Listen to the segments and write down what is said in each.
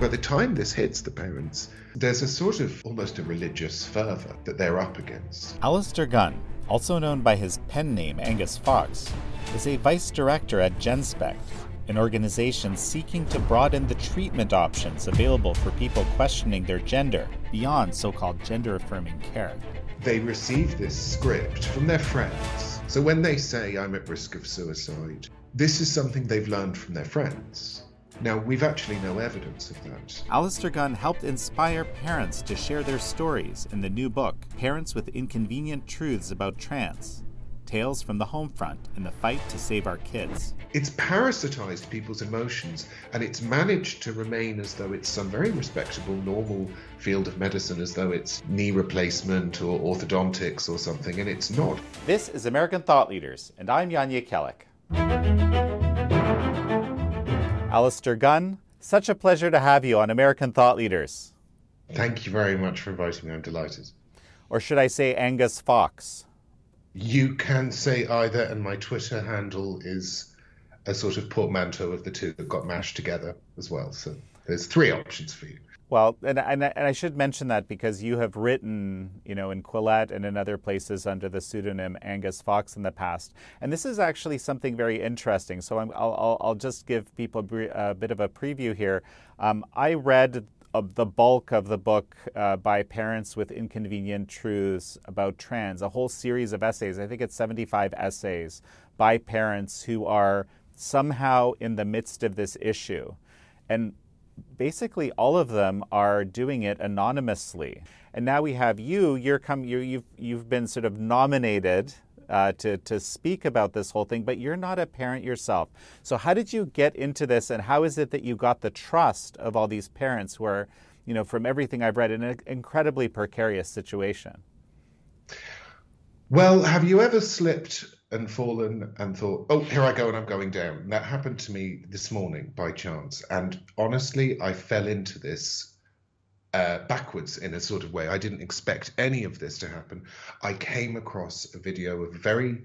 by the time this hits the parents, there's a sort of almost a religious fervour that they're up against. Alasdair Gunn, also known by his pen name Angus Fox, is a vice director at GenSpect, an organization seeking to broaden the treatment options available for people questioning their gender beyond so called gender affirming care. They receive this script from their friends. So when they say, I'm at risk of suicide, this is something they've learned from their friends. Now, we've actually no evidence of that. Alasdair Gunn helped inspire parents to share their stories in the new book, Parents with Inconvenient Truths About Trans Tales from the Home Front in the Fight to Save Our Kids. It's parasitized people's emotions and it's managed to remain as though it's some very respectable, normal field of medicine, as though it's knee replacement or orthodontics or something, and it's not. This is American Thought Leaders, and I'm Jan Jekielek. Alasdair Gunn, such a pleasure to have you on American Thought Leaders. Thank you very much for inviting me. I'm delighted. Or should I say Angus Fox? You can say either, and my Twitter handle is a sort of portmanteau of the two that got mashed together as well. So there's three options for you. Well, and, and, and I should mention that because you have written, you know, in Quillette and in other places under the pseudonym Angus Fox in the past, and this is actually something very interesting. So i will I'll, I'll just give people a, bit of a preview here. Um, I read the bulk of the book uh, by parents with inconvenient truths about trans, a whole series of essays. I think it's 75 essays by parents who are somehow in the midst of this issue. And basically all of them are doing it anonymously. And now we have you. You're come. You, you've you've been sort of nominated uh, to to speak about this whole thing, but you're not a parent yourself. So how did you get into this, and how is it that you got the trust of all these parents who are, you know, from everything I've read, in an incredibly precarious situation? Well, have you ever slipped and fallen and thought, oh, here I go and I'm going down. that happened to me this morning by chance. And honestly, I fell into this uh, backwards in a sort of way. I didn't expect any of this to happen. I came across a video of very,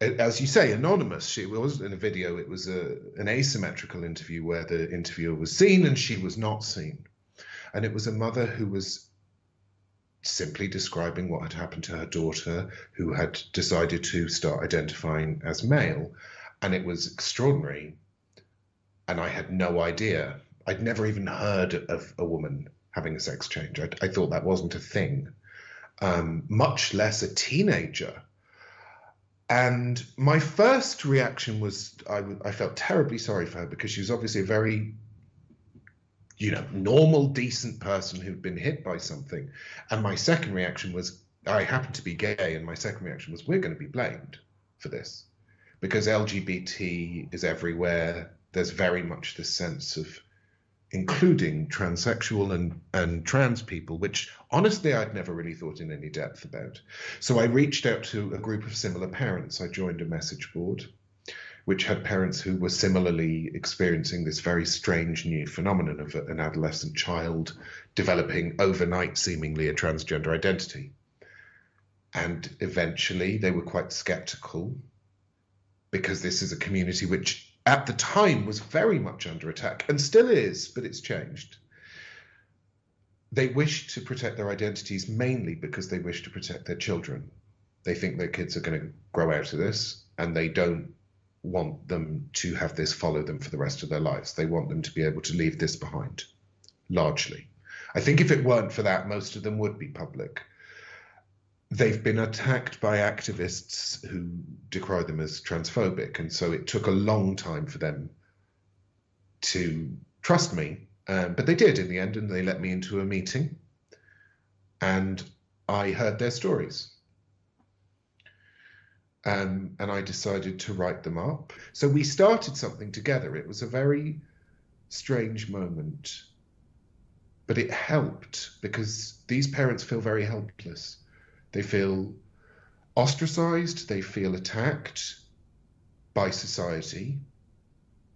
as you say, anonymous. She wasn't in a video, it was a, an asymmetrical interview where the interviewer was seen and she was not seen. And it was a mother who was simply describing what had happened to her daughter, who had decided to start identifying as male. And it was extraordinary. And I had no idea. I'd never even heard of a woman having a sex change. I, I thought that wasn't a thing, um, much less a teenager. And my first reaction was I, I felt terribly sorry for her because she was obviously a very you know, normal, decent person who'd been hit by something. And my second reaction was, I happen to be gay, and my second reaction was, we're going to be blamed for this because LGBT is everywhere. There's very much this sense of including transsexual and, and trans people, which honestly I'd never really thought in any depth about. So I reached out to a group of similar parents. I joined a message board which had parents who were similarly experiencing this very strange new phenomenon of an adolescent child developing overnight, seemingly, a transgender identity. And eventually they were quite skeptical because this is a community which at the time was very much under attack and still is, but it's changed. They wish to protect their identities mainly because they wish to protect their children. They think their kids are going to grow out of this and they don't want them to have this follow them for the rest of their lives. They want them to be able to leave this behind, largely. I think if it weren't for that, most of them would be public. They've been attacked by activists who decry them as transphobic, and so it took a long time for them to trust me. Um, but they did in the end, and they let me into a meeting, and I heard their stories and I decided to write them up. So we started something together. It was a very strange moment, but it helped because these parents feel very helpless. They feel ostracized, they feel attacked by society,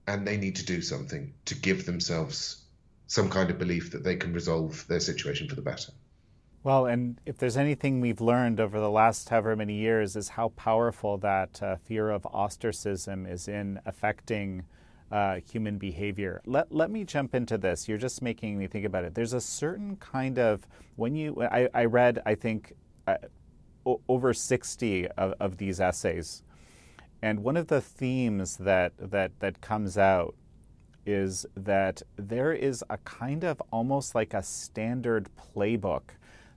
and they need to do something to give themselves some kind of belief that they can resolve their situation for the better. Well, and if there's anything we've learned over the last however many years, is how powerful that uh, fear of ostracism is in affecting uh, human behavior. Let, let me jump into this. You're just making me think about it. There's a certain kind of, when you, I, I read, I think, uh, over 60 of, of these essays. And one of the themes that, that, that comes out is that there is a kind of almost like a standard playbook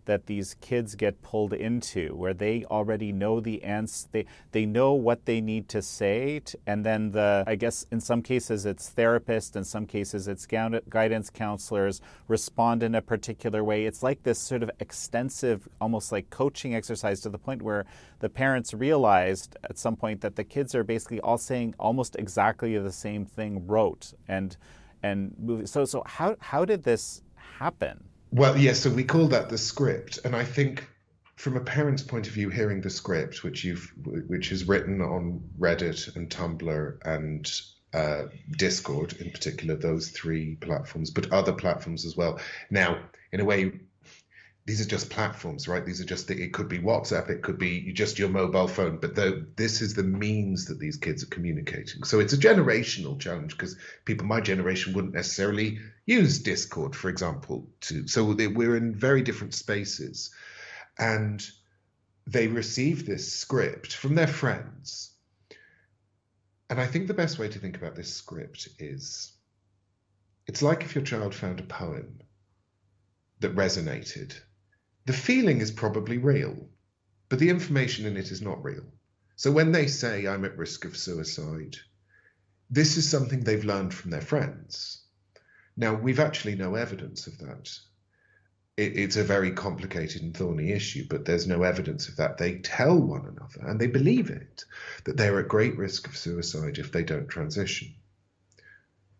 that these kids get pulled into where they already know the answer they they know what they need to say to, and then the i guess in some cases it's therapists in some cases it's guidance counselors respond in a particular way. It's like this sort of extensive almost like coaching exercise to the point where the parents realized at some point that the kids are basically all saying almost exactly the same thing rote and and so so how how did this happen well, yes. Yeah, so we call that the script, and I think from a parent's point of view, hearing the script, which you've which is written on Reddit and Tumblr and uh, Discord in particular, those three platforms, but other platforms as well. Now, in a way, these are just platforms, right? These are just the, it could be WhatsApp, it could be just your mobile phone, but the, this is the means that these kids are communicating. So it's a generational challenge because people my generation wouldn't necessarily use Discord, for example. To so they, we're in very different spaces, and they receive this script from their friends. And I think the best way to think about this script is it's like if your child found a poem that resonated the feeling is probably real, but the information in it is not real. So when they say, I'm at risk of suicide, this is something they've learned from their friends. Now, we've actually no evidence of that. It, it's a very complicated and thorny issue, but there's no evidence of that. They tell one another, and they believe it, that they're at great risk of suicide if they don't transition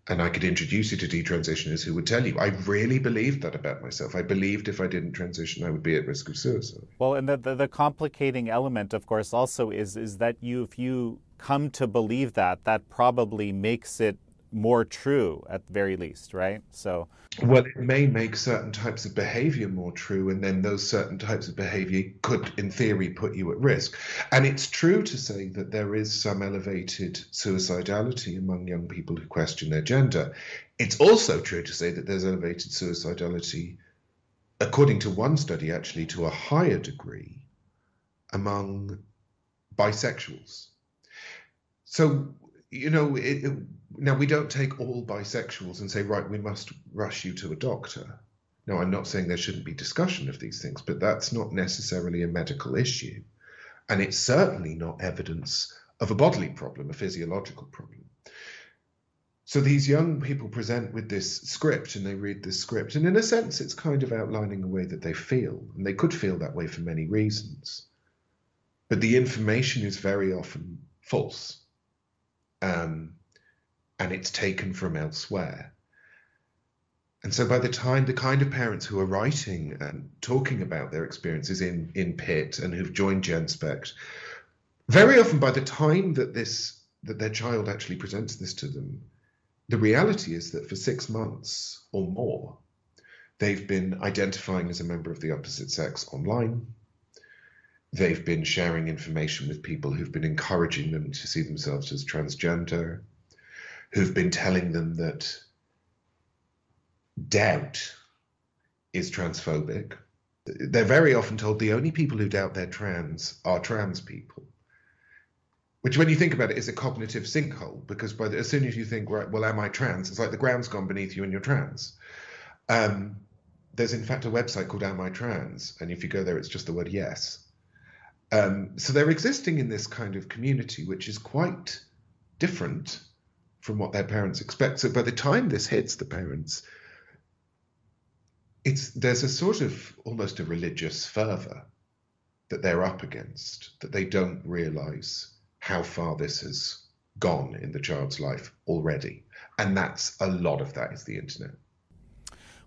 and I could introduce you to detransitioners who would tell you, I really believed that about myself. I believed if I didn't transition, I would be at risk of suicide. Well, and the, the, the, complicating element, of course, also is is that you, if you come to believe that, that probably makes it more true at the very least, right? So, well, it may make certain types of behavior more true, and then those certain types of behavior could, in theory, put you at risk. And it's true to say that there is some elevated suicidality among young people who question their gender. It's also true to say that there's elevated suicidality, according to one study, actually, to a higher degree among bisexuals. So you know, it, now we don't take all bisexuals and say, right, we must rush you to a doctor. No, I'm not saying there shouldn't be discussion of these things, but that's not necessarily a medical issue. And it's certainly not evidence of a bodily problem, a physiological problem. So these young people present with this script and they read this script, and in a sense, it's kind of outlining a way that they feel. And they could feel that way for many reasons. But the information is very often false um, and it's taken from elsewhere. And so by the time the kind of parents who are writing and talking about their experiences in, in PIT and who've joined GenSpect, very often by the time that this that their child actually presents this to them, the reality is that for six months or more, they've been identifying as a member of the opposite sex online. They've been sharing information with people who've been encouraging them to see themselves as transgender, who've been telling them that doubt is transphobic. They're very often told the only people who doubt they're trans are trans people. Which, when you think about it, is a cognitive sinkhole because by the, as soon as you think, right, well, am I trans? It's like the ground's gone beneath you and you're trans. Um, there's in fact a website called Am I Trans? And if you go there, it's just the word yes. Um, so they're existing in this kind of community, which is quite different from what their parents expect. So by the time this hits the parents, it's there's a sort of almost a religious fervor that they're up against that they don't realize how far this has gone in the child's life already, and that's a lot of that is the internet.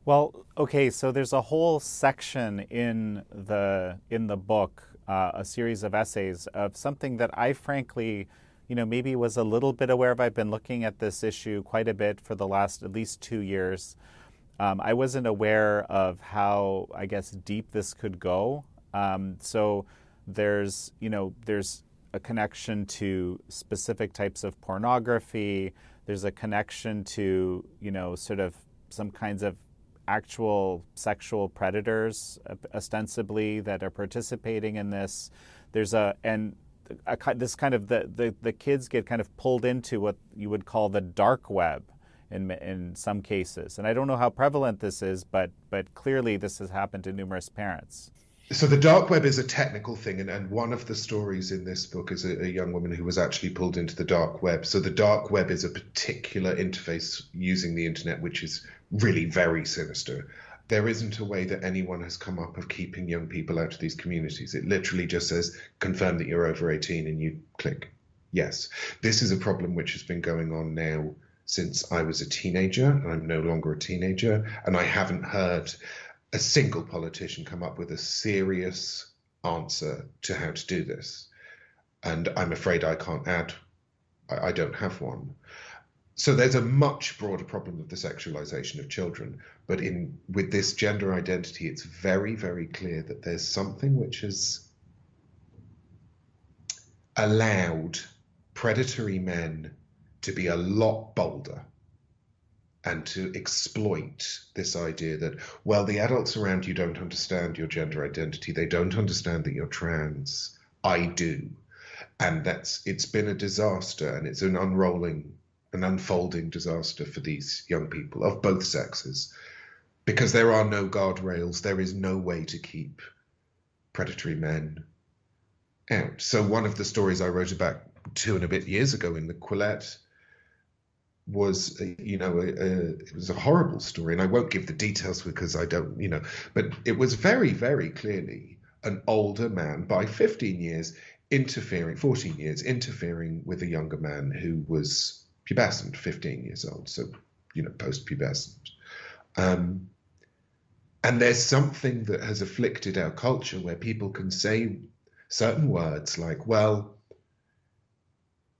Well, okay, so there's a whole section in the in the book uh, a series of essays of something that I frankly, you know, maybe was a little bit aware of. I've been looking at this issue quite a bit for the last at least two years. Um, I wasn't aware of how, I guess, deep this could go. Um, so there's, you know, there's a connection to specific types of pornography. there's a connection to you know sort of some kinds of actual sexual predators ostensibly that are participating in this. There's a and a, this kind of the, the the kids get kind of pulled into what you would call the dark web in in some cases. And I don't know how prevalent this is, but but clearly this has happened to numerous parents. So the dark web is a technical thing, and, and one of the stories in this book is a, a, young woman who was actually pulled into the dark web. So the dark web is a particular interface using the internet, which is really very sinister. There isn't a way that anyone has come up of keeping young people out of these communities. It literally just says confirm that you're over 18 and you click yes. This is a problem which has been going on now since I was a teenager, and I'm no longer a teenager, and I haven't heard a single politician come up with a serious answer to how to do this. And I'm afraid I can't add, I, I don't have one. So there's a much broader problem of the sexualization of children. But in with this gender identity, it's very, very clear that there's something which has allowed predatory men to be a lot bolder and to exploit this idea that, well, the adults around you don't understand your gender identity. They don't understand that you're trans. I do. And that's it's been a disaster and it's an unrolling, an unfolding disaster for these young people of both sexes. Because there are no guardrails, there is no way to keep predatory men out. So one of the stories I wrote about two and a bit years ago in the Quillette was uh, you know a, a, it was a horrible story and i won't give the details because i don't you know but it was very very clearly an older man by 15 years interfering 14 years interfering with a younger man who was pubescent 15 years old so you know post pubescent um, and there's something that has afflicted our culture where people can say certain words like well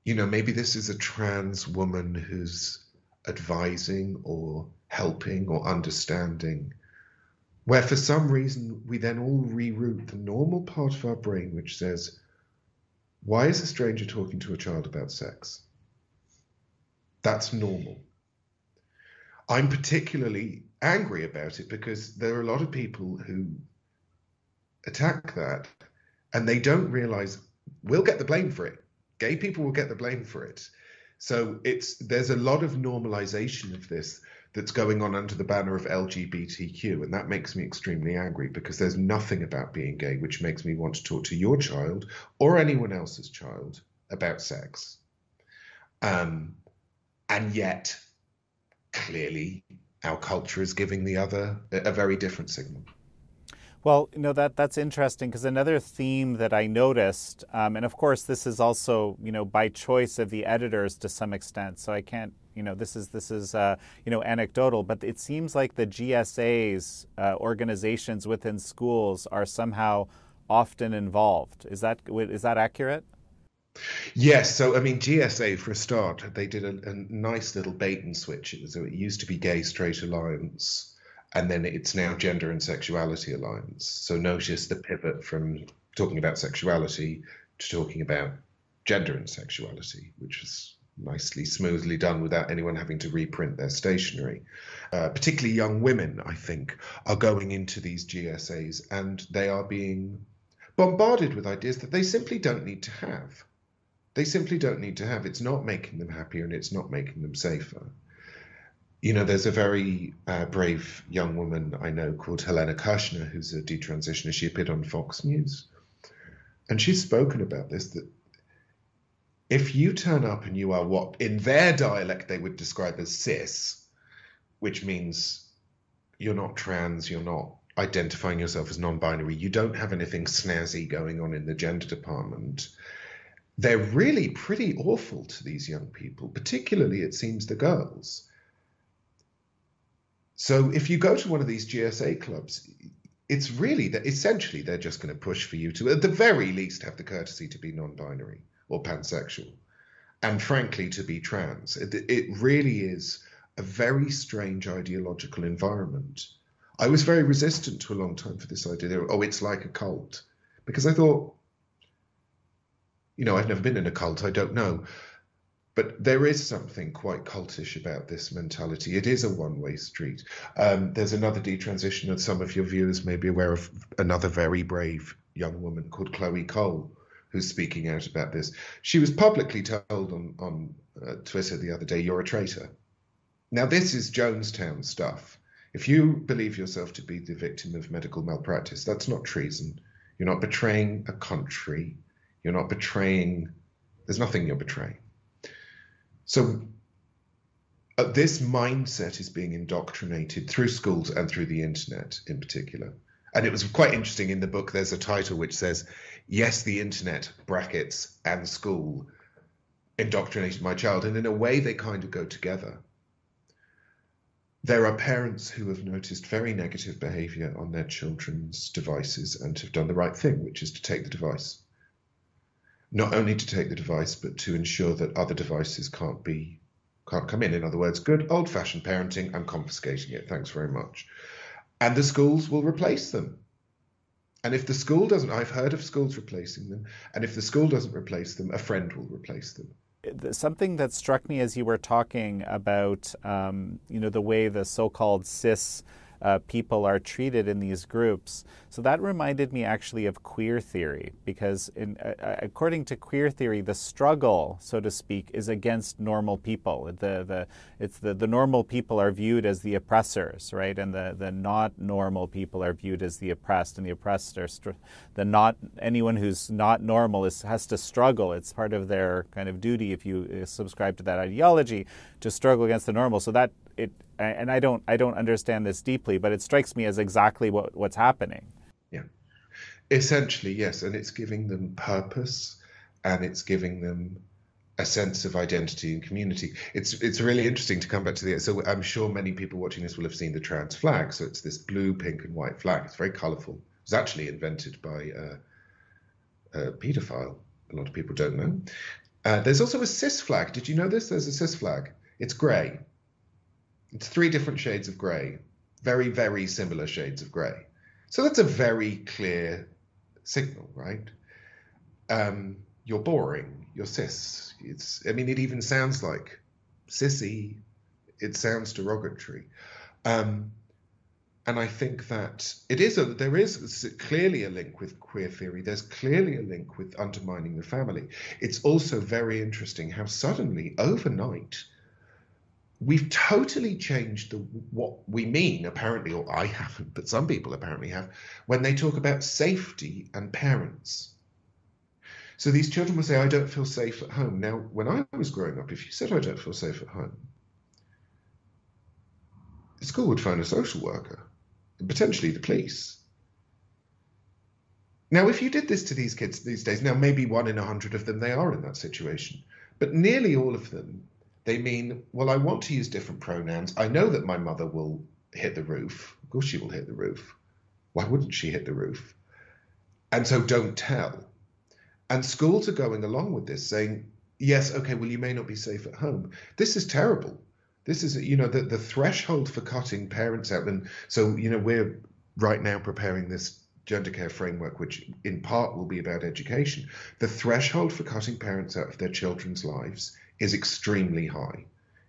you know, maybe this is a trans woman who's advising or helping or understanding, where for some reason we then all reroute the normal part of our brain which says, why is a stranger talking to a child about sex? That's normal. I'm particularly angry about it because there are a lot of people who attack that and they don't realize we'll get the blame for it gay people will get the blame for it. So it's there's a lot of normalization of this that's going on under the banner of LGBTQ, and that makes me extremely angry because there's nothing about being gay which makes me want to talk to your child or anyone else's child about sex. Um, and yet, clearly, our culture is giving the other a, very different signal. Well, you know that that's interesting because another theme that I noticed, um, and of course this is also you know by choice of the editors to some extent. So I can't you know this is this is uh, you know anecdotal, but it seems like the GSA's uh, organizations within schools are somehow often involved. Is that is that accurate? Yes, so I mean GSA for a start, they did a, a nice little bait and switch. It, was, it used to be Gay Straight Alliance and then it's now gender and sexuality alliance. So notice the pivot from talking about sexuality to talking about gender and sexuality, which is nicely, smoothly done without anyone having to reprint their stationery. Uh, particularly young women, I think, are going into these GSAs and they are being bombarded with ideas that they simply don't need to have. They simply don't need to have. It's not making them happier and it's not making them safer you know, there's a very uh, brave young woman I know called Helena Kerschner, who's a detransitioner. She appeared on Fox News. And she's spoken about this that if you turn up and you are what in their dialect they would describe as cis, which means you're not trans, you're not identifying yourself as non binary, you don't have anything snazzy going on in the gender department. They're really pretty awful to these young people, particularly, it seems, the girls so if you go to one of these GSA clubs, it's really that essentially they're just going to push for you to, at the very least, have the courtesy to be non-binary or pansexual, and frankly to be trans. It, it really is a very strange ideological environment. I was very resistant to a long time for this idea. Oh, it's like a cult, because I thought, you know, I've never been in a cult. I don't know. but there is something quite cultish about this mentality. It is a one way street. Um, there's another detransition that some of your viewers may be aware of, another very brave young woman called Chloe Cole, who's speaking out about this. She was publicly told on, on uh, Twitter the other day, You're a traitor. Now, this is Jonestown stuff. If you believe yourself to be the victim of medical malpractice, that's not treason. You're not betraying a country. You're not betraying, there's nothing you're betraying. So uh, this mindset is being indoctrinated through schools and through the internet in particular. And it was quite interesting in the book, there's a title which says, Yes, the internet, brackets, and school indoctrinated my child. And in a way, they kind of go together. There are parents who have noticed very negative behavior on their children's devices and have done the right thing, which is to take the device not only to take the device, but to ensure that other devices can't be can't come in. In other words, good old fashioned parenting, I'm confiscating it. Thanks very much. And the schools will replace them. And if the school doesn't, I've heard of schools replacing them. And if the school doesn't replace them, a friend will replace them something that struck me as you were talking about, um, you know, the way the so-called cis uh, people are treated in these groups. So that reminded me actually of queer theory, because in, uh, uh, according to queer theory, the struggle, so to speak, is against normal people. The, the, it's the, the normal people are viewed as the oppressors, right? And the, the not normal people are viewed as the oppressed, and the oppressed are str- the not anyone who's not normal is, has to struggle. It's part of their kind of duty if you uh, subscribe to that ideology to struggle against the normal. So that it and I don't I don't understand this deeply, but it strikes me as exactly what, what's happening. Yeah. Essentially, yes, and it's giving them purpose and it's giving them a sense of identity and community. It's it's really interesting to come back to the so I'm sure many people watching this will have seen the trans flag. So it's this blue, pink, and white flag. It's very colourful. It was actually invented by a paedophile. A lot of people don't know. Uh, there's also a cis flag. Did you know this? There's a cis flag. It's grey. It's three different shades of grey, very, very similar shades of grey. So that's a very clear signal, right? Um, you're boring, you're cis. It's, I mean, it even sounds like sissy. It sounds derogatory. Um, and I think that it is a, there is clearly a link with queer theory. There's clearly a link with undermining the family. It's also very interesting how suddenly, overnight, we've totally changed the, what we mean, apparently, or I haven't, but some people apparently have, when they talk about safety and parents. So these children will say, I don't feel safe at home. Now, when I was growing up, if you said, I don't feel safe at home, the school would phone a social worker, potentially the police. Now, if you did this to these kids these days, now maybe one in a hundred of them, they are in that situation, but nearly all of them they mean, well, I want to use different pronouns. I know that my mother will hit the roof. Of course, she will hit the roof. Why wouldn't she hit the roof? And so don't tell. And schools are going along with this, saying, yes, okay, well, you may not be safe at home. This is terrible. This is, you know, the, the threshold for cutting parents out. And so, you know, we're right now preparing this gender care framework, which in part will be about education. The threshold for cutting parents out of their children's lives is extremely high.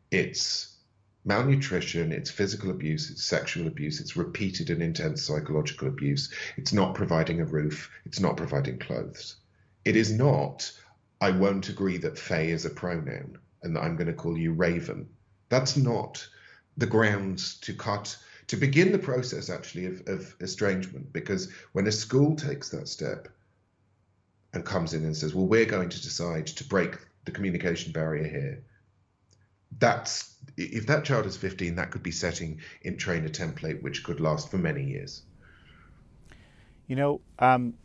It's malnutrition, it's physical abuse, it's sexual abuse, it's repeated and intense psychological abuse, it's not providing a roof, it's not providing clothes. It is not, I won't agree that fae is a pronoun and that I'm going to call you Raven. That's not the grounds to cut, to begin the process actually of, of estrangement, because when a school takes that step and comes in and says, well, we're going to decide to break the communication barrier here. That's if that child is 15, that could be setting in train a template which could last for many years. You know, um,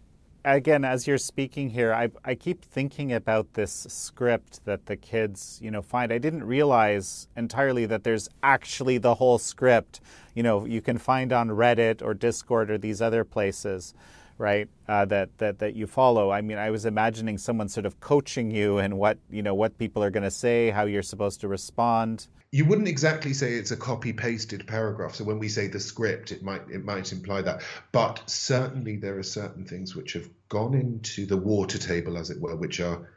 again, as you're speaking here, I, I keep thinking about this script that the kids, you know, find. I didn't realize entirely that there's actually the whole script. You know, you can find on Reddit or Discord or these other places right? Uh, that that that you follow. I mean, I was imagining someone sort of coaching you and what you know what people are going to say, how you're supposed to respond. You wouldn't exactly say it's a copy pasted paragraph. So when we say the script, it might it might imply that. But certainly there are certain things which have gone into the water table, as it were, which are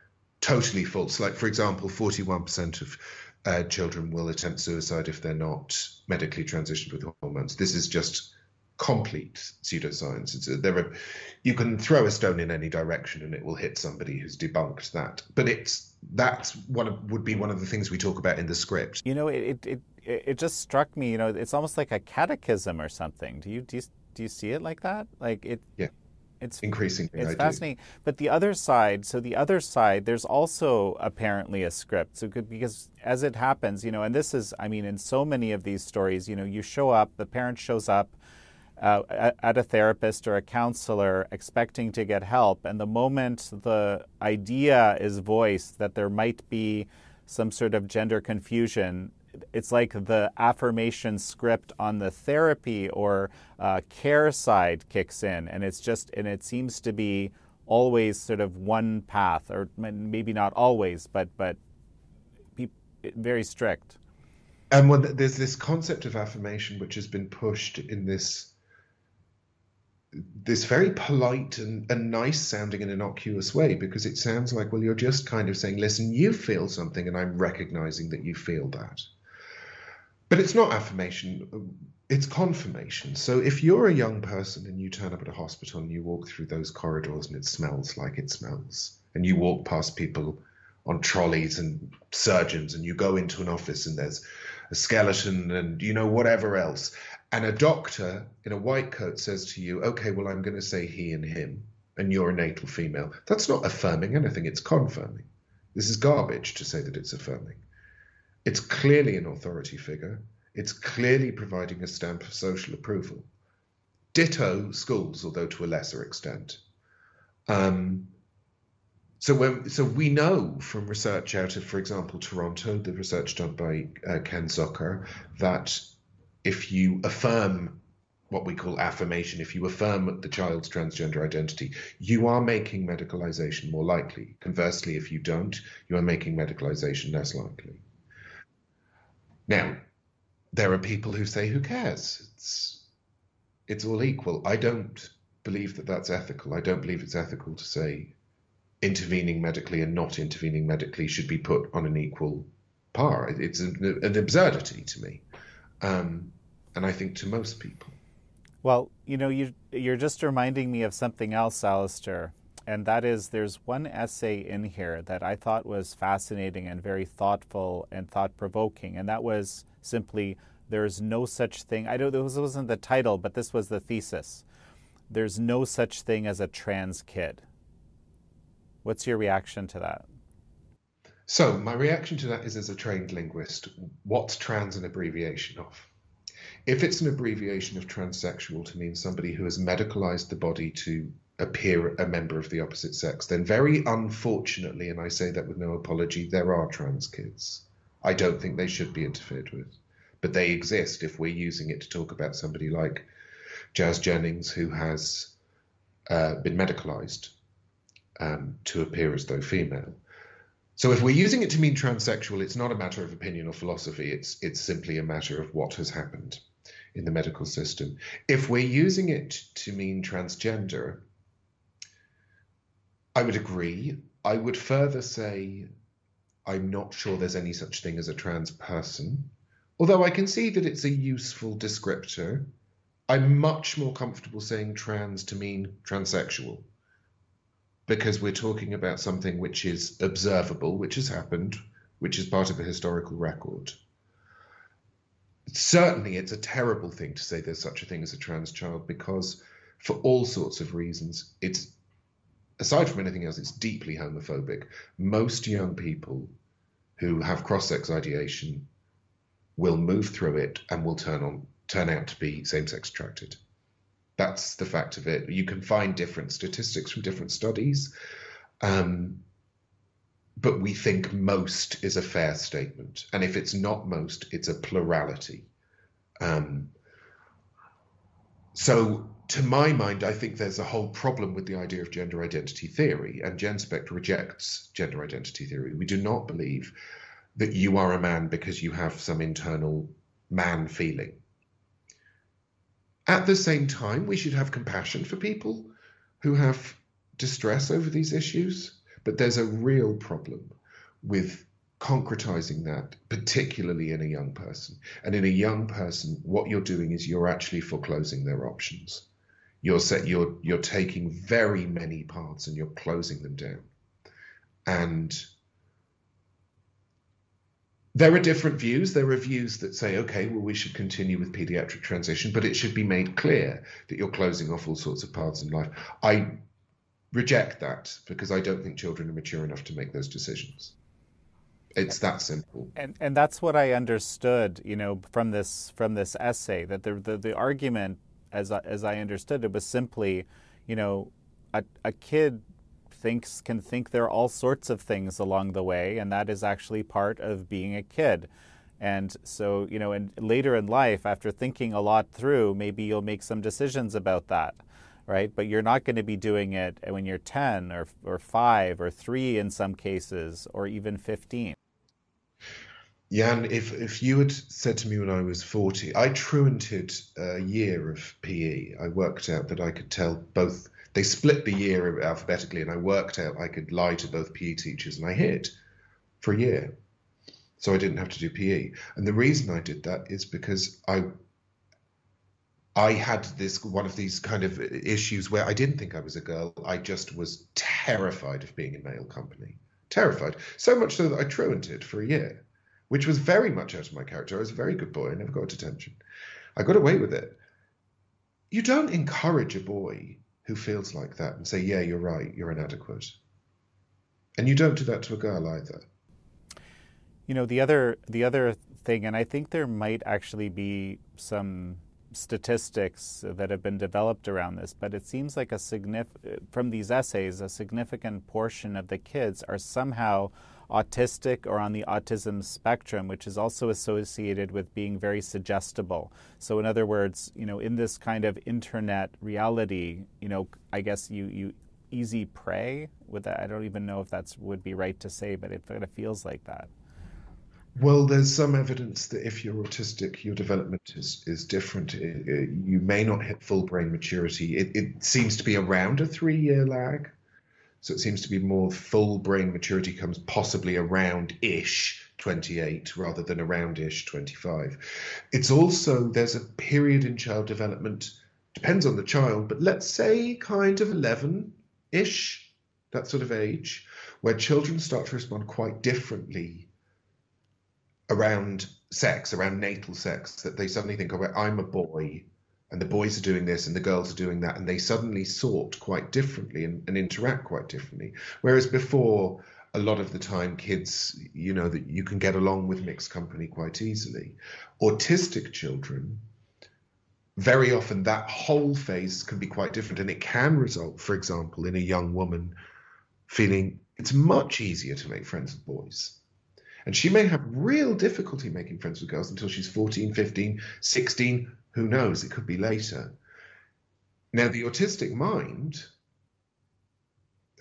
totally false. Like, for example, 41% of uh, children will attempt suicide if they're not medically transitioned with hormones. This is just complete pseudoscience. It's a, there are, you can throw a stone in any direction and it will hit somebody who's debunked that. But it's that's what would be one of the things we talk about in the script. You know, it it it just struck me. You know, it's almost like a catechism or something. Do you do you, do you see it like that? Like it? Yeah it's increasingly it's I fascinating do. but the other side so the other side there's also apparently a script so good because as it happens you know and this is i mean in so many of these stories you know you show up the parent shows up uh, at a therapist or a counselor expecting to get help and the moment the idea is voiced that there might be some sort of gender confusion it's like the affirmation script on the therapy or uh, care side kicks in, and it's just and it seems to be always sort of one path, or maybe not always, but but very strict. And when there's this concept of affirmation which has been pushed in this this very polite and, and nice sounding and innocuous way because it sounds like well you're just kind of saying listen you feel something and i'm recognizing that you feel that but it's not affirmation, uh, it's confirmation. So if you're a young person and you turn up at a hospital and you walk through those corridors and it smells like it smells, and you walk past people on trolleys and surgeons and you go into an office and there's a skeleton and you know whatever else and a doctor in a white coat says to you okay well i'm going to say he and him and you're a natal female that's not affirming anything it's confirming this is garbage to say that it's affirming it's clearly an authority figure. It's clearly providing a stamp of social approval. Ditto schools, although to a lesser extent. Um, so, when, so we know from research out of, for example, Toronto, the research done by uh, Ken Zucker, that if you affirm what we call affirmation, if you affirm the child's transgender identity, you are making medicalization more likely. Conversely, if you don't, you are making medicalization less likely. Now, there are people who say, who cares? It's, it's all equal. I don't believe that that's ethical. I don't believe it's ethical to say intervening medically and not intervening medically should be put on an equal par. It's an, an absurdity to me. Um, and I think to most people. Well, you know, you, you're just reminding me of something else, Alasdair and that is there's one essay in here that I thought was fascinating and very thoughtful and thought provoking, and that was simply there's no such thing. I don't. This wasn't the title, but this was the thesis. There's no such thing as a trans kid. What's your reaction to that? So my reaction to that is, as a trained linguist, what's trans an abbreviation of? If it's an abbreviation of transsexual to mean somebody who has medicalized the body to appear a member of the opposite sex, then very unfortunately, and I say that with no apology, there are trans kids. I don't think they should be interfered with, but they exist if we're using it to talk about somebody like Jazz Jennings, who has uh, been medicalized um, to appear as though female. So if we're using it to mean transsexual, it's not a matter of opinion or philosophy. It's it's simply a matter of what has happened in the medical system. If we're using it to mean transgender, I would agree. I would further say I'm not sure there's any such thing as a trans person, although I can see that it's a useful descriptor. I'm much more comfortable saying trans to mean transsexual because we're talking about something which is observable, which has happened, which is part of a historical record. Certainly, it's a terrible thing to say there's such a thing as a trans child because, for all sorts of reasons, it's aside from anything else, it's deeply homophobic. Most young people who have cross-sex ideation will move through it and will turn on turn out to be same-sex attracted. That's the fact of it. You can find different statistics from different studies, um, but we think most is a fair statement. And if it's not most, it's a plurality. Um, so to my mind, I think there's a whole problem with the idea of gender identity theory, and GenSpect rejects gender identity theory. We do not believe that you are a man because you have some internal man feeling. At the same time, we should have compassion for people who have distress over these issues, But there's a real problem with concretizing that, particularly in a young person. And in a young person, what you're doing is you're actually foreclosing their options. You're set, you're you're taking very many paths and you're closing them down. And there are different views. There are views that say, okay, well, we should continue with pediatric transition, but it should be made clear that you're closing off all sorts of paths in life. I reject that because I don't think children are mature enough to make those decisions. It's that simple. And and that's what I understood, you know, from this from this essay that the the, the argument as I, as I understood it was simply, you know, a, a kid thinks can think there are all sorts of things along the way, and that is actually part of being a kid. And so, you know, and later in life, after thinking a lot through, maybe you'll make some decisions about that, right? But you're not going to be doing it when you're 10 or, or 5 or 3 in some cases, or even 15. Jan, if, if you had said to me when I was 40, I truanted a year of PE. I worked out that I could tell both they split the year alphabetically, and I worked out I could lie to both PE teachers, and I hid for a year. So I didn't have to do PE. And the reason I did that is because I I had this one of these kind of issues where I didn't think I was a girl. I just was terrified of being in male company. Terrified. So much so that I truanted for a year, which was very much out of my character. I was a very good boy. I never got detention. I got away with it. You don't encourage a boy who feels like that and say, yeah, you're right, you're inadequate. And you don't do that to a girl either. You know, the other the other thing, and I think there might actually be some statistics that have been developed around this, but it seems like a signif- from these essays, a significant portion of the kids are somehow autistic or on the autism spectrum, which is also associated with being very suggestible. So, in other words, you know, in this kind of internet reality, you know, I guess you you easy prey with that. I don't even know if that's would be right to say, but it kind of feels like that. Well, there's some evidence that if you're autistic, your development is, is different. It, it, you may not hit full brain maturity. It, it seems to be around a three year lag. So it seems to be more full brain maturity comes possibly around ish 28 rather than around ish 25. It's also, there's a period in child development, depends on the child, but let's say kind of 11 ish, that sort of age, where children start to respond quite differently around sex, around natal sex, that they suddenly think, oh, I'm a boy and the boys are doing this and the girls are doing that, and they suddenly sort quite differently and, and, interact quite differently. Whereas before, a lot of the time, kids, you know, that you can get along with mixed company quite easily. Autistic children, very often that whole phase can be quite different, and it can result, for example, in a young woman feeling it's much easier to make friends with boys. And she may have real difficulty making friends with girls until she's 14, 15, 16, who knows? It could be later. Now, the autistic mind,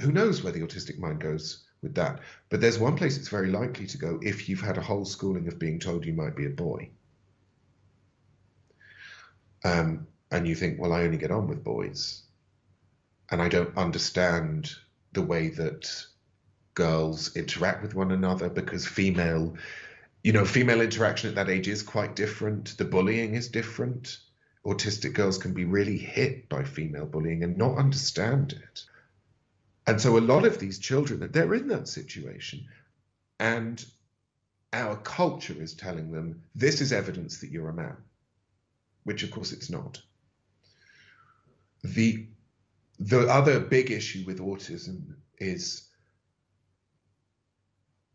who knows where the autistic mind goes with that? But there's one place it's very likely to go if you've had a whole schooling of being told you might be a boy. Um, and you think, well, I only get on with boys. And I don't understand the way that girls interact with one another because female you know, female interaction at that age is quite different. The bullying is different. Autistic girls can be really hit by female bullying and not understand it. And so a lot of these children, that they're in that situation. And our culture is telling them this is evidence that you're a man, which of course it's not. The the other big issue with autism is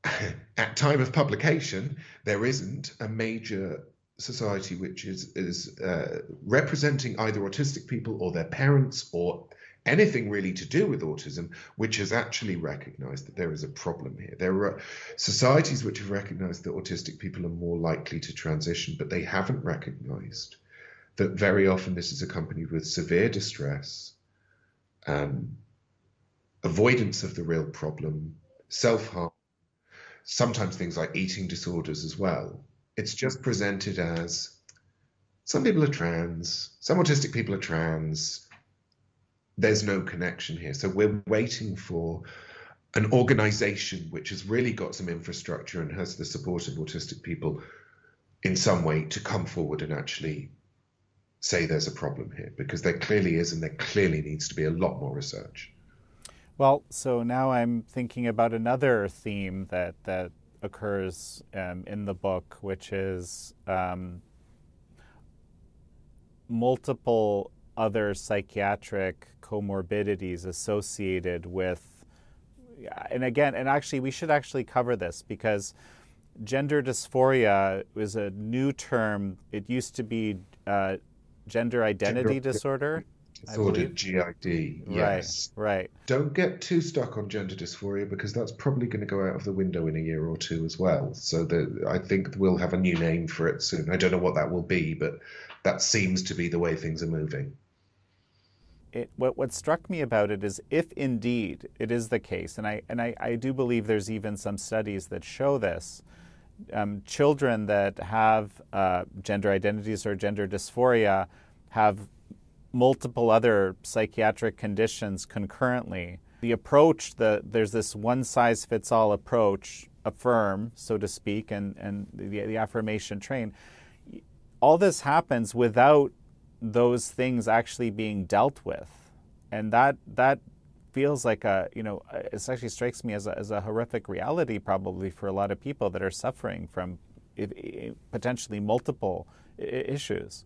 at time of publication, there isn't a major society which is is uh, representing either autistic people or their parents or anything really to do with autism, which has actually recognized that there is a problem here. There are societies which have recognized that autistic people are more likely to transition, but they haven't recognized that very often this is accompanied with severe distress, um, avoidance of the real problem, self harm sometimes things like eating disorders as well. It's just presented as some people are trans, some autistic people are trans. There's no connection here. So we're waiting for an organization which has really got some infrastructure and has the support of autistic people in some way to come forward and actually say there's a problem here because there clearly is and there clearly needs to be a lot more research. Well, so now I'm thinking about another theme that that occurs um, in the book, which is um, multiple other psychiatric comorbidities associated with, and again, and actually, we should actually cover this because gender dysphoria is a new term. It used to be uh, gender identity gender, disorder. Disordered GID, yes. Right, right. Don't get too stuck on gender dysphoria because that's probably going to go out of the window in a year or two as well. So the, I think we'll have a new name for it soon. I don't know what that will be, but that seems to be the way things are moving. It, what, what struck me about it is if indeed it is the case, and I, and I, I do believe there's even some studies that show this, um, children that have uh, gender identities or gender dysphoria have multiple other psychiatric conditions concurrently. The approach, the, there's this one size fits all approach, affirm, so to speak, and, and the, the affirmation train. All this happens without those things actually being dealt with. And that, that feels like a you know it actually strikes me as a, as a horrific reality probably for a lot of people that are suffering from potentially multiple issues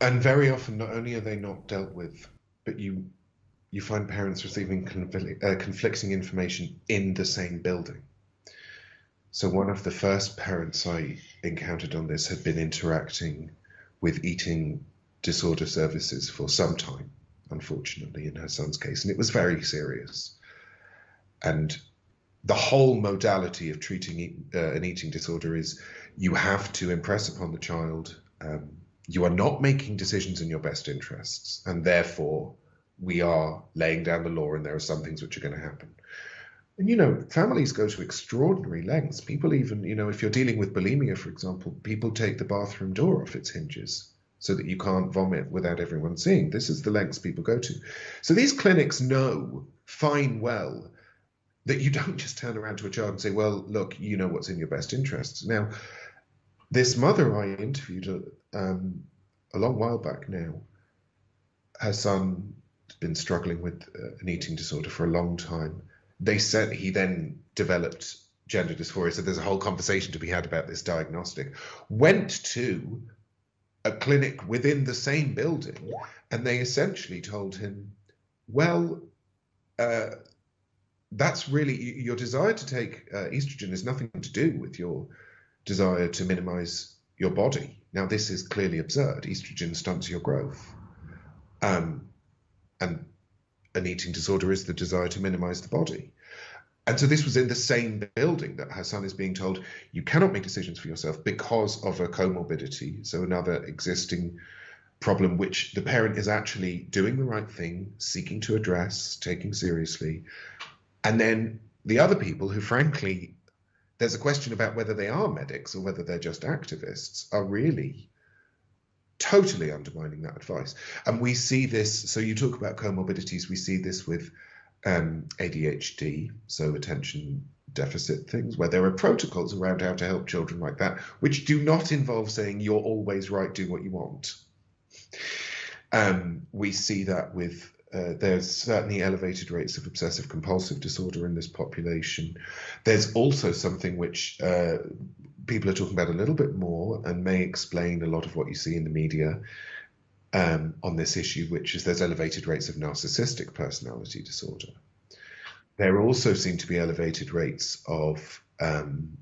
and very often not only are they not dealt with but you you find parents receiving confl- uh, conflicting information in the same building so one of the first parents i encountered on this had been interacting with eating disorder services for some time unfortunately, in her son's case, and it was very serious. And the whole modality of treating uh, an eating disorder is you have to impress upon the child um, you are not making decisions in your best interests, and therefore we are laying down the law, and there are some things which are going to happen. And you know, families go to extraordinary lengths. People even, you know, if you're dealing with bulimia, for example, people take the bathroom door off its hinges so that you can't vomit without everyone seeing. This is the lengths people go to. So these clinics know fine well that you don't just turn around to a child and say, well, look, you know what's in your best interests. Now, this mother I interviewed uh, um, a long while back now, her son had been struggling with uh, an eating disorder for a long time. They said he then developed gender dysphoria. So there's a whole conversation to be had about this diagnostic. Went to a clinic within the same building, and they essentially told him, "Well, uh, that's really your desire to take uh, estrogen has nothing to do with your desire to minimize your body. Now, this is clearly absurd. Estrogen stunts your growth, um, and an eating disorder is the desire to minimize the body." And so this was in the same building that her son is being told you cannot make decisions for yourself because of a comorbidity, so another existing problem which the parent is actually doing the right thing, seeking to address, taking seriously. And then the other people who, frankly, there's a question about whether they are medics or whether they're just activists, are really totally undermining that advice. And we see this. So you talk about comorbidities, we see this with um, ADHD, so attention deficit things, where there are protocols around how to help children like that, which do not involve saying you're always right, do what you want. Um, we see that with uh, there's certainly elevated rates of obsessive compulsive disorder in this population. There's also something which uh, people are talking about a little bit more and may explain a lot of what you see in the media, um, on this issue, which is there's elevated rates of narcissistic personality disorder. There also seem to be elevated rates of um,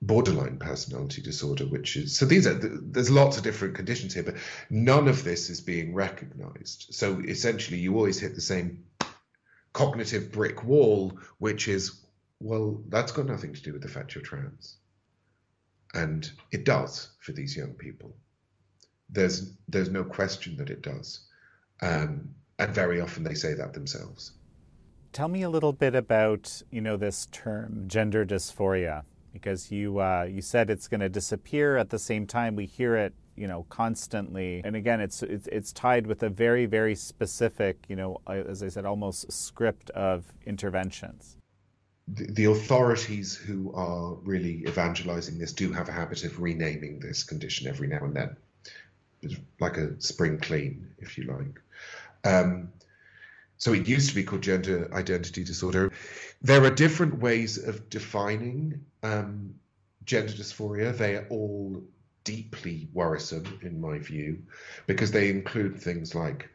borderline personality disorder, which is so these are there's lots of different conditions here, but none of this is being recognized. So essentially, you always hit the same cognitive brick wall, which is well, that's got nothing to do with the fact you're trans, and it does for these young people there's there's no question that it does, um, and very often they say that themselves. Tell me a little bit about you know this term gender dysphoria because you uh, you said it's going to disappear. At the same time, we hear it you know, constantly. And again, it's it's, it's tied with a very very specific, you know, as I said, almost script of interventions. The, authorities who are really evangelizing this do have a habit of renaming this condition every now and then, like a spring clean, if you like. Um, so it used to be called gender identity disorder. There are different ways of defining um, gender dysphoria. They are all deeply worrisome, in my view, because they include things like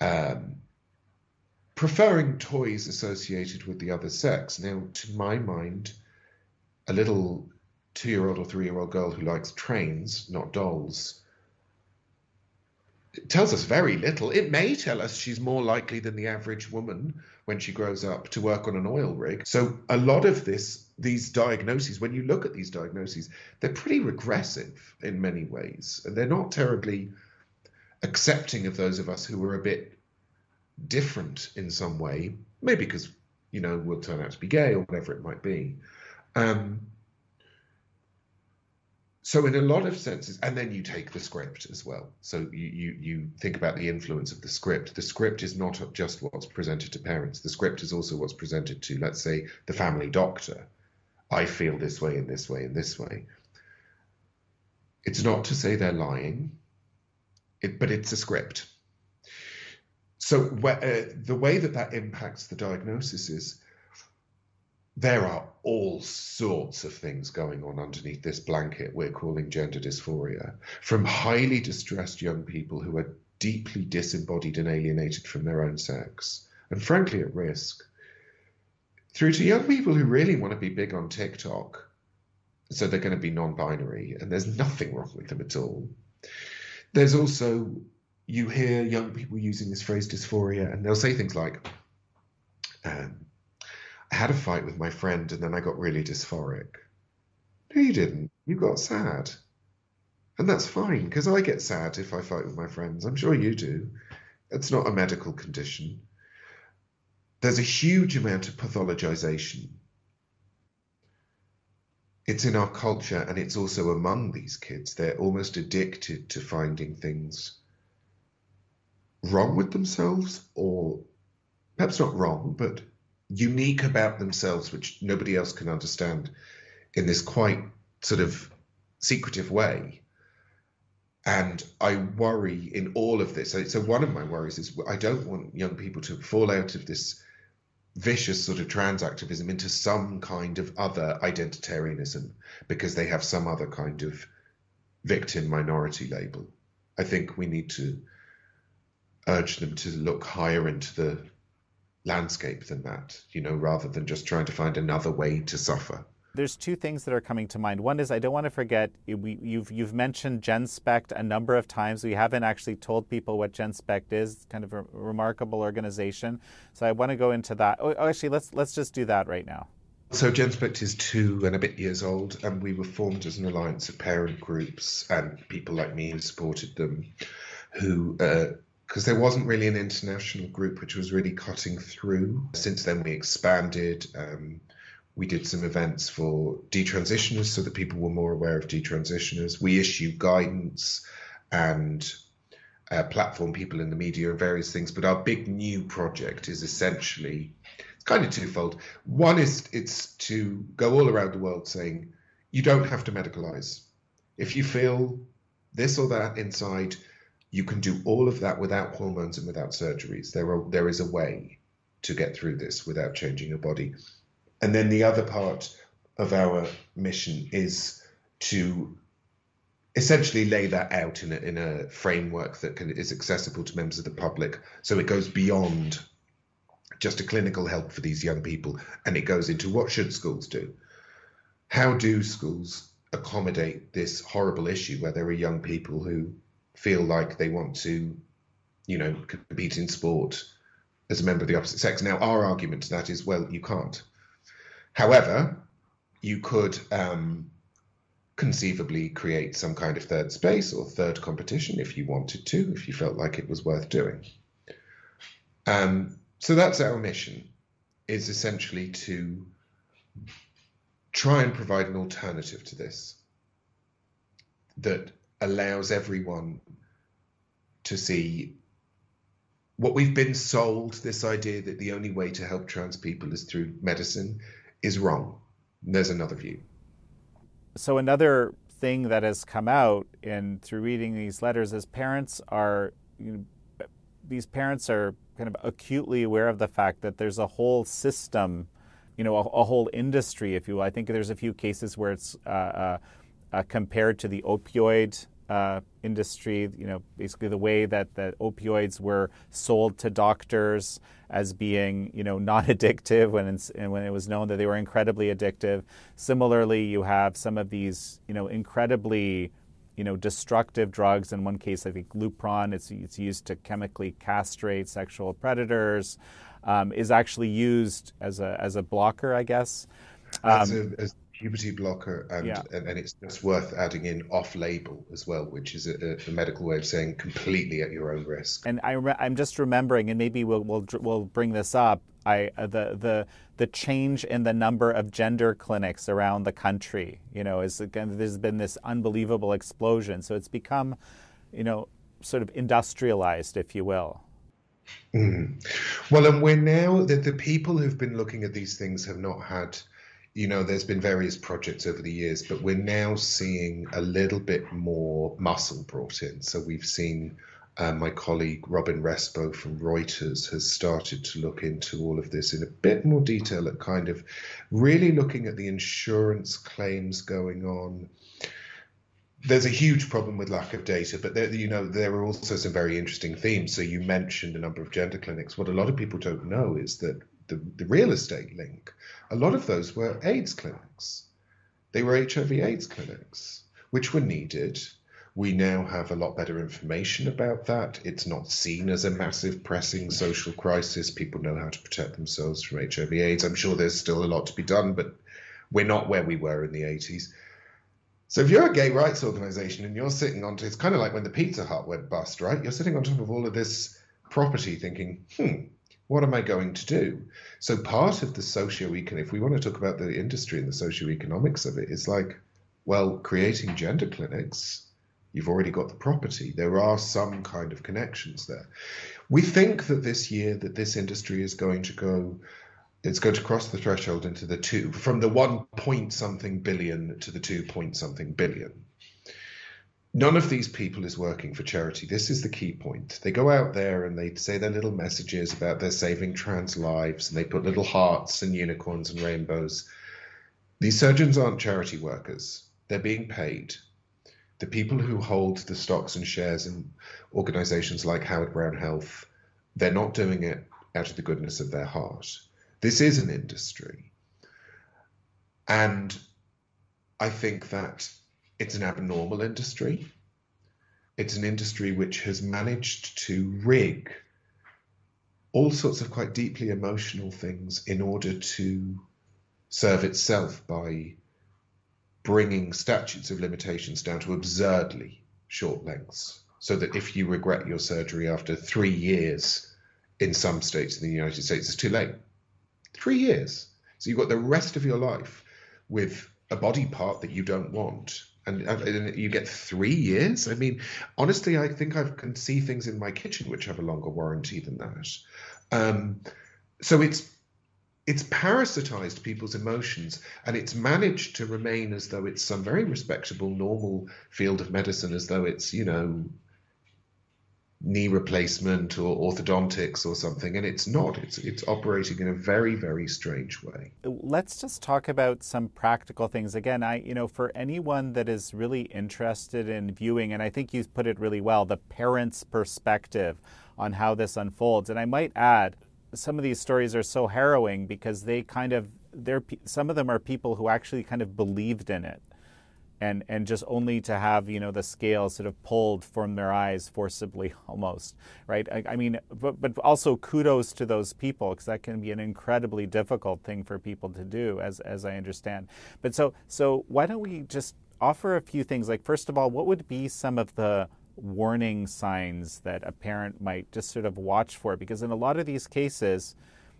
um, preferring toys associated with the other sex. Now, to my mind, a little two year old or three year old girl who likes trains, not dolls, tells us very little. It may tell us she's more likely than the average woman when she grows up to work on an oil rig. So a lot of this, these diagnoses, when you look at these diagnoses, they're pretty regressive in many ways, and they're not terribly accepting of those of us who are a bit different in some way, maybe because you know we'll turn out to be gay or whatever it might be. Um, so in a lot of senses and then you take the script as well. So you, you you think about the influence of the script. The script is not just what's presented to parents. The script is also what's presented to let's say the family doctor. I feel this way in this way in this way. It's not to say they're lying. It, but it's a script. So uh, the way that that impacts the diagnosis is there are all sorts of things going on underneath this blanket we're calling gender dysphoria, from highly distressed young people who are deeply disembodied and alienated from their own sex, and frankly at risk, through to young people who really want to be big on TikTok, so they're going to be non binary, and there's nothing wrong with them at all. There's also, you hear young people using this phrase dysphoria, and they'll say things like, um, had a fight with my friend and then I got really dysphoric. No, you didn't. You got sad. And that's fine because I get sad if I fight with my friends. I'm sure you do. It's not a medical condition. There's a huge amount of pathologization. It's in our culture and it's also among these kids. They're almost addicted to finding things wrong with themselves, or perhaps not wrong, but unique about themselves, which nobody else can understand in this quite sort of secretive way. And I worry in all of this. So, one of my worries is I don't want young people to fall out of this vicious sort of trans activism into some kind of other identitarianism because they have some other kind of victim minority label. I think we need to urge them to look higher into the landscape than that, you know, rather than just trying to find another way to suffer. There's two things that are coming to mind. One is I don't want to forget we, you've you've mentioned GenSpect a number of times. We haven't actually told people what GenSpect is. It's kind of a remarkable organization. So I want to go into that. Oh, actually, let's let's just do that right now. So GenSpect is two and a bit years old, and we were formed as an alliance of parent groups and people like me who supported them, who uh, because there wasn't really an international group which was really cutting through. Since then, we expanded. Um, we did some events for detransitioners so that people were more aware of detransitioners. We issue guidance and uh, platform people in the media and various things. But our big new project is essentially it's kind of twofold. One is it's to go all around the world saying you don't have to medicalize. If you feel this or that inside, you can do all of that without hormones and without surgeries. There are there is a way to get through this without changing your body. And then the other part of our mission is to essentially lay that out in a, in a framework that can, is accessible to members of the public. So it goes beyond just a clinical help for these young people, and it goes into what should schools do? How do schools accommodate this horrible issue where there are young people who feel like they want to, you know, compete in sport as a member of the opposite sex. Now, our argument to that is, well, you can't. However, you could um, conceivably create some kind of third space or third competition if you wanted to, if you felt like it was worth doing. Um, so that's our mission, is essentially to try and provide an alternative to this that allows everyone to see what we've been sold this idea that the only way to help trans people is through medicine is wrong. There's another view. So, another thing that has come out in through reading these letters is parents are, you know, these parents are kind of acutely aware of the fact that there's a whole system, you know, a, a whole industry, if you will. I think there's a few cases where it's uh, uh, uh, compared to the opioid uh, industry, you know, basically the way that the opioids were sold to doctors as being, you know, not addictive when when it was known that they were incredibly addictive. Similarly, you have some of these, you know, incredibly, you know, destructive drugs. In one case, I think Lupron, it's it's used to chemically castrate sexual predators, um, is actually used as a as a blocker, I guess. Um, as a, as puberty blocker, and, yeah. and, and it's just worth adding in off-label as well, which is a, a, medical way of saying completely at your own risk. And I am just remembering, and maybe we'll we'll we'll bring this up. I uh, the the the change in the number of gender clinics around the country. You know, is again there's been this unbelievable explosion. So it's become, you know, sort of industrialized, if you will. Mm. Well, and we're now that the people who've been looking at these things have not had you know, there's been various projects over the years, but we're now seeing a little bit more muscle brought in. So we've seen uh, my colleague Robin Respaut from Reuters has started to look into all of this in a bit more detail at kind of really looking at the insurance claims going on. There's a huge problem with lack of data, but there, you know there are also some very interesting themes. So you mentioned a number of gender clinics. What a lot of people don't know is that the, the real estate link, a lot of those were AIDS clinics. They were HIV AIDS clinics, which were needed. We now have a lot better information about that. It's not seen as a massive pressing social crisis. People know how to protect themselves from HIV AIDS. I'm sure there's still a lot to be done, but we're not where we were in the 80s. So if you're a gay rights organization and you're sitting on, it's kind of like when the Pizza Hut went bust, right? You're sitting on top of all of this property thinking, hmm, what am I going to do? So part of the socio-econ, if we want to talk about the industry and the socio-economics of it, is like, well, creating gender clinics, you've already got the property. There are some kind of connections there. We think that this year that this industry is going to go, it's going to cross the threshold into the two, from the one point something billion to the two point something billion none of these people is working for charity. This is the key point. They go out there and they say their little messages about they're saving trans lives and they put little hearts and unicorns and rainbows. These surgeons aren't charity workers, they're being paid. The people who hold the stocks and shares in organizations like Howard Brown Health, they're not doing it out of the goodness of their heart. This is an industry. And I think that it's an abnormal industry. It's an industry which has managed to rig all sorts of quite deeply emotional things in order to serve itself by bringing statutes of limitations down to absurdly short lengths. So that if you regret your surgery after three years in some states in the United States, it's too late. Three years. So you've got the rest of your life with a body part that you don't want and, and, you get three years. I mean, honestly, I think I can see things in my kitchen which have a longer warranty than that. Um, so it's it's parasitized people's emotions and it's managed to remain as though it's some very respectable, normal field of medicine, as though it's you know knee replacement or orthodontics or something and it's not. It's it's operating in a very very strange way. Let's just talk about some practical things. Again i you know for anyone that is really interested in viewing and i think you put it really well the parent's perspective on how this unfolds. And i might add some of these stories are so harrowing because they kind of they're some of them are people who actually kind of believed in it and and just only to have you know the scale sort of pulled from their eyes forcibly almost right? I, I mean but but also kudos to those people because that can be an incredibly difficult thing for people to do as as I understand. But so so why don't we just offer a few things? Like first of all what would be some of the warning signs that a parent might just sort of watch for? Because in a lot of these cases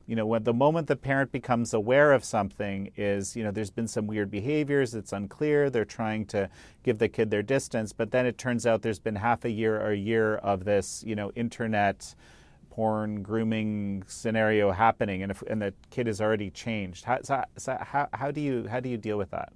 you know, when the moment the parent becomes aware of something is, you know, there's been some weird behaviors, it's unclear, they're trying to give the kid their distance, but then it turns out there's been half a year or a year of this, you know, internet porn grooming scenario happening and if, and the kid is already changed. How, so, so how, how do you how do you deal with that?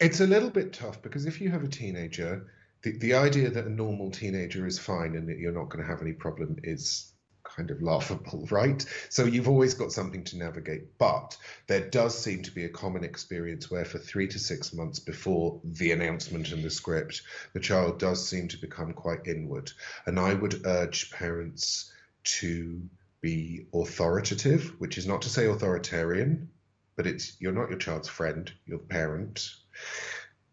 It's a little bit tough because if you have a teenager, the, the idea that a normal teenager is fine and that you're not going to have any problem is kind of laughable, right? So you've always got something to navigate. But there does seem to be a common experience where for three to six months before the announcement and the script, the child does seem to become quite inward. And I would urge parents to be authoritative, which is not to say authoritarian, but it's you're not your child's friend, your parent,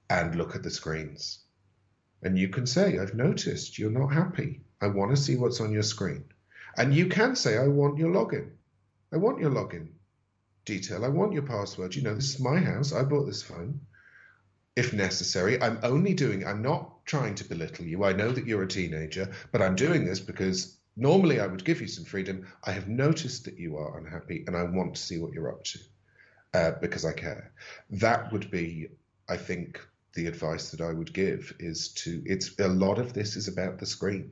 and look at the screens. And you can say, I've noticed you're not happy. I want to see what's on your screen. And you can say, I want your login. I want your login detail. I want your password. You know, this is my house. I bought this phone. If necessary, I'm only doing, I'm not trying to belittle you. I know that you're a teenager, but I'm doing this because normally I would give you some freedom. I have noticed that you are unhappy and I want to see what you're up to uh, because I care. That would be, I think, the advice that I would give is to, it's a lot of this is about the screen.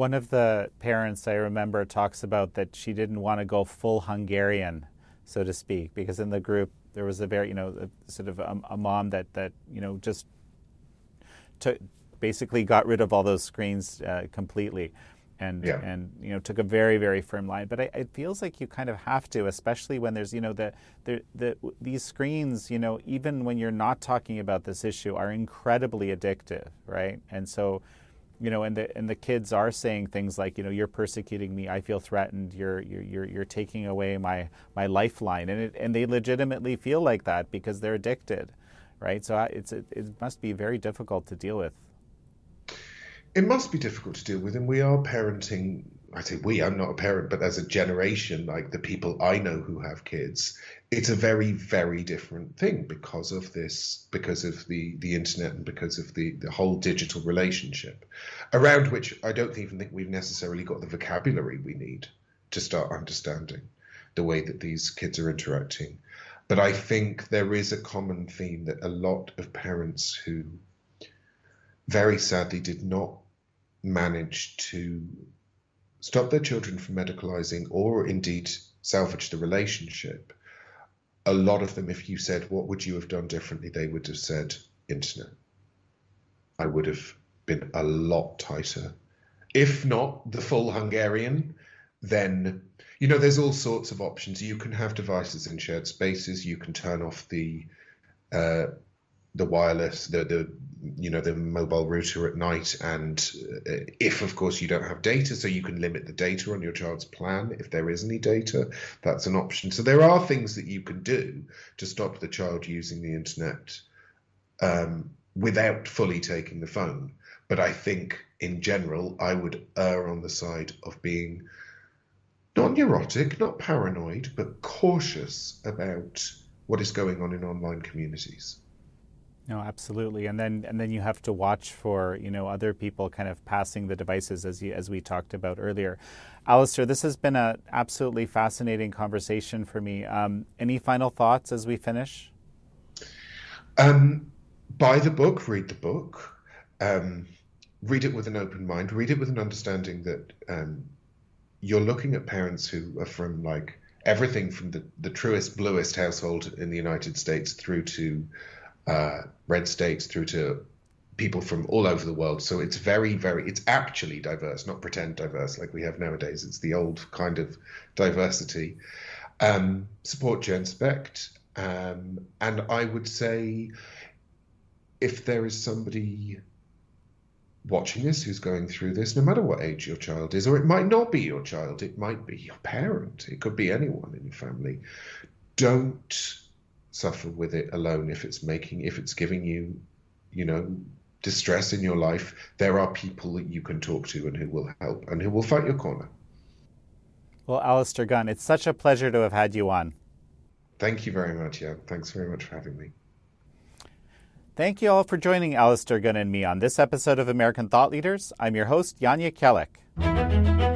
One of the parents I remember talks about that she didn't want to go full Hungarian, so to speak, because in the group there was a very, you know, a, sort of a, a mom that that you know just took basically got rid of all those screens uh, completely and yeah. and you know took a very very firm line. But I, it feels like you kind of have to, especially when there's you know the, the the these screens, you know, even when you're not talking about this issue, are incredibly addictive, right? And so you know, and the and the kids are saying things like, you know, you're persecuting me. I feel threatened. You're you're you're you're taking away my my lifeline, and it, and they legitimately feel like that because they're addicted, right? So uh, it's it, it must be very difficult to deal with. It must be difficult to deal with, and we are parenting I say we, I'm not a parent, but as a generation, like the people I know who have kids, it's a very, very different thing because of this, because of the, the internet and because of the, the whole digital relationship, around which I don't even think we've necessarily got the vocabulary we need to start understanding the way that these kids are interacting. But I think there is a common theme that a lot of parents who very sadly did not manage to stop their children from medicalizing or indeed salvage the relationship, a lot of them, if you said, What would you have done differently? they would have said, Internet. I would have been a lot tighter. If not the full Hungarian, then, you know, there's all sorts of options. You can have devices in shared spaces, you can turn off the uh, the wireless, the, the you know the mobile router at night. And uh, if of course you don't have data so you can limit the data on your child's plan if there is any data. That's an option. So there are things that you can do to stop the child using the internet um, without fully taking the phone. But i think in general i would err on the side of being not neurotic not paranoid but cautious about what is going on in online communities no, absolutely, and then and then you have to watch for you know other people kind of passing the devices as you, as we talked about earlier. Alasdair, this has been an absolutely fascinating conversation for me. Um, any final thoughts as we finish? Um, buy the book, read the book, um, read it with an open mind, read it with an understanding that um, you're looking at parents who are from like everything from the, the truest, bluest household in the United States through to uh, red states through to people from all over the world. So it's very, very, it's actually diverse, not pretend diverse like we have nowadays. It's the old kind of diversity. Um, support GenSpect. Um, and I would say if there is somebody watching this who's going through this, no matter what age your child is, or it might not be your child, it might be your parent, it could be anyone in your family, don't suffer with it alone if it's making if it's giving you you know distress in your life there are people that you can talk to and who will help and who will fight your corner well alasdair gunn it's such a pleasure to have had you on thank you very much yeah thanks very much for having me Thank you all for joining Alasdair Gunn and me on this episode of American Thought Leaders. I'm your host, Jan Jekielek.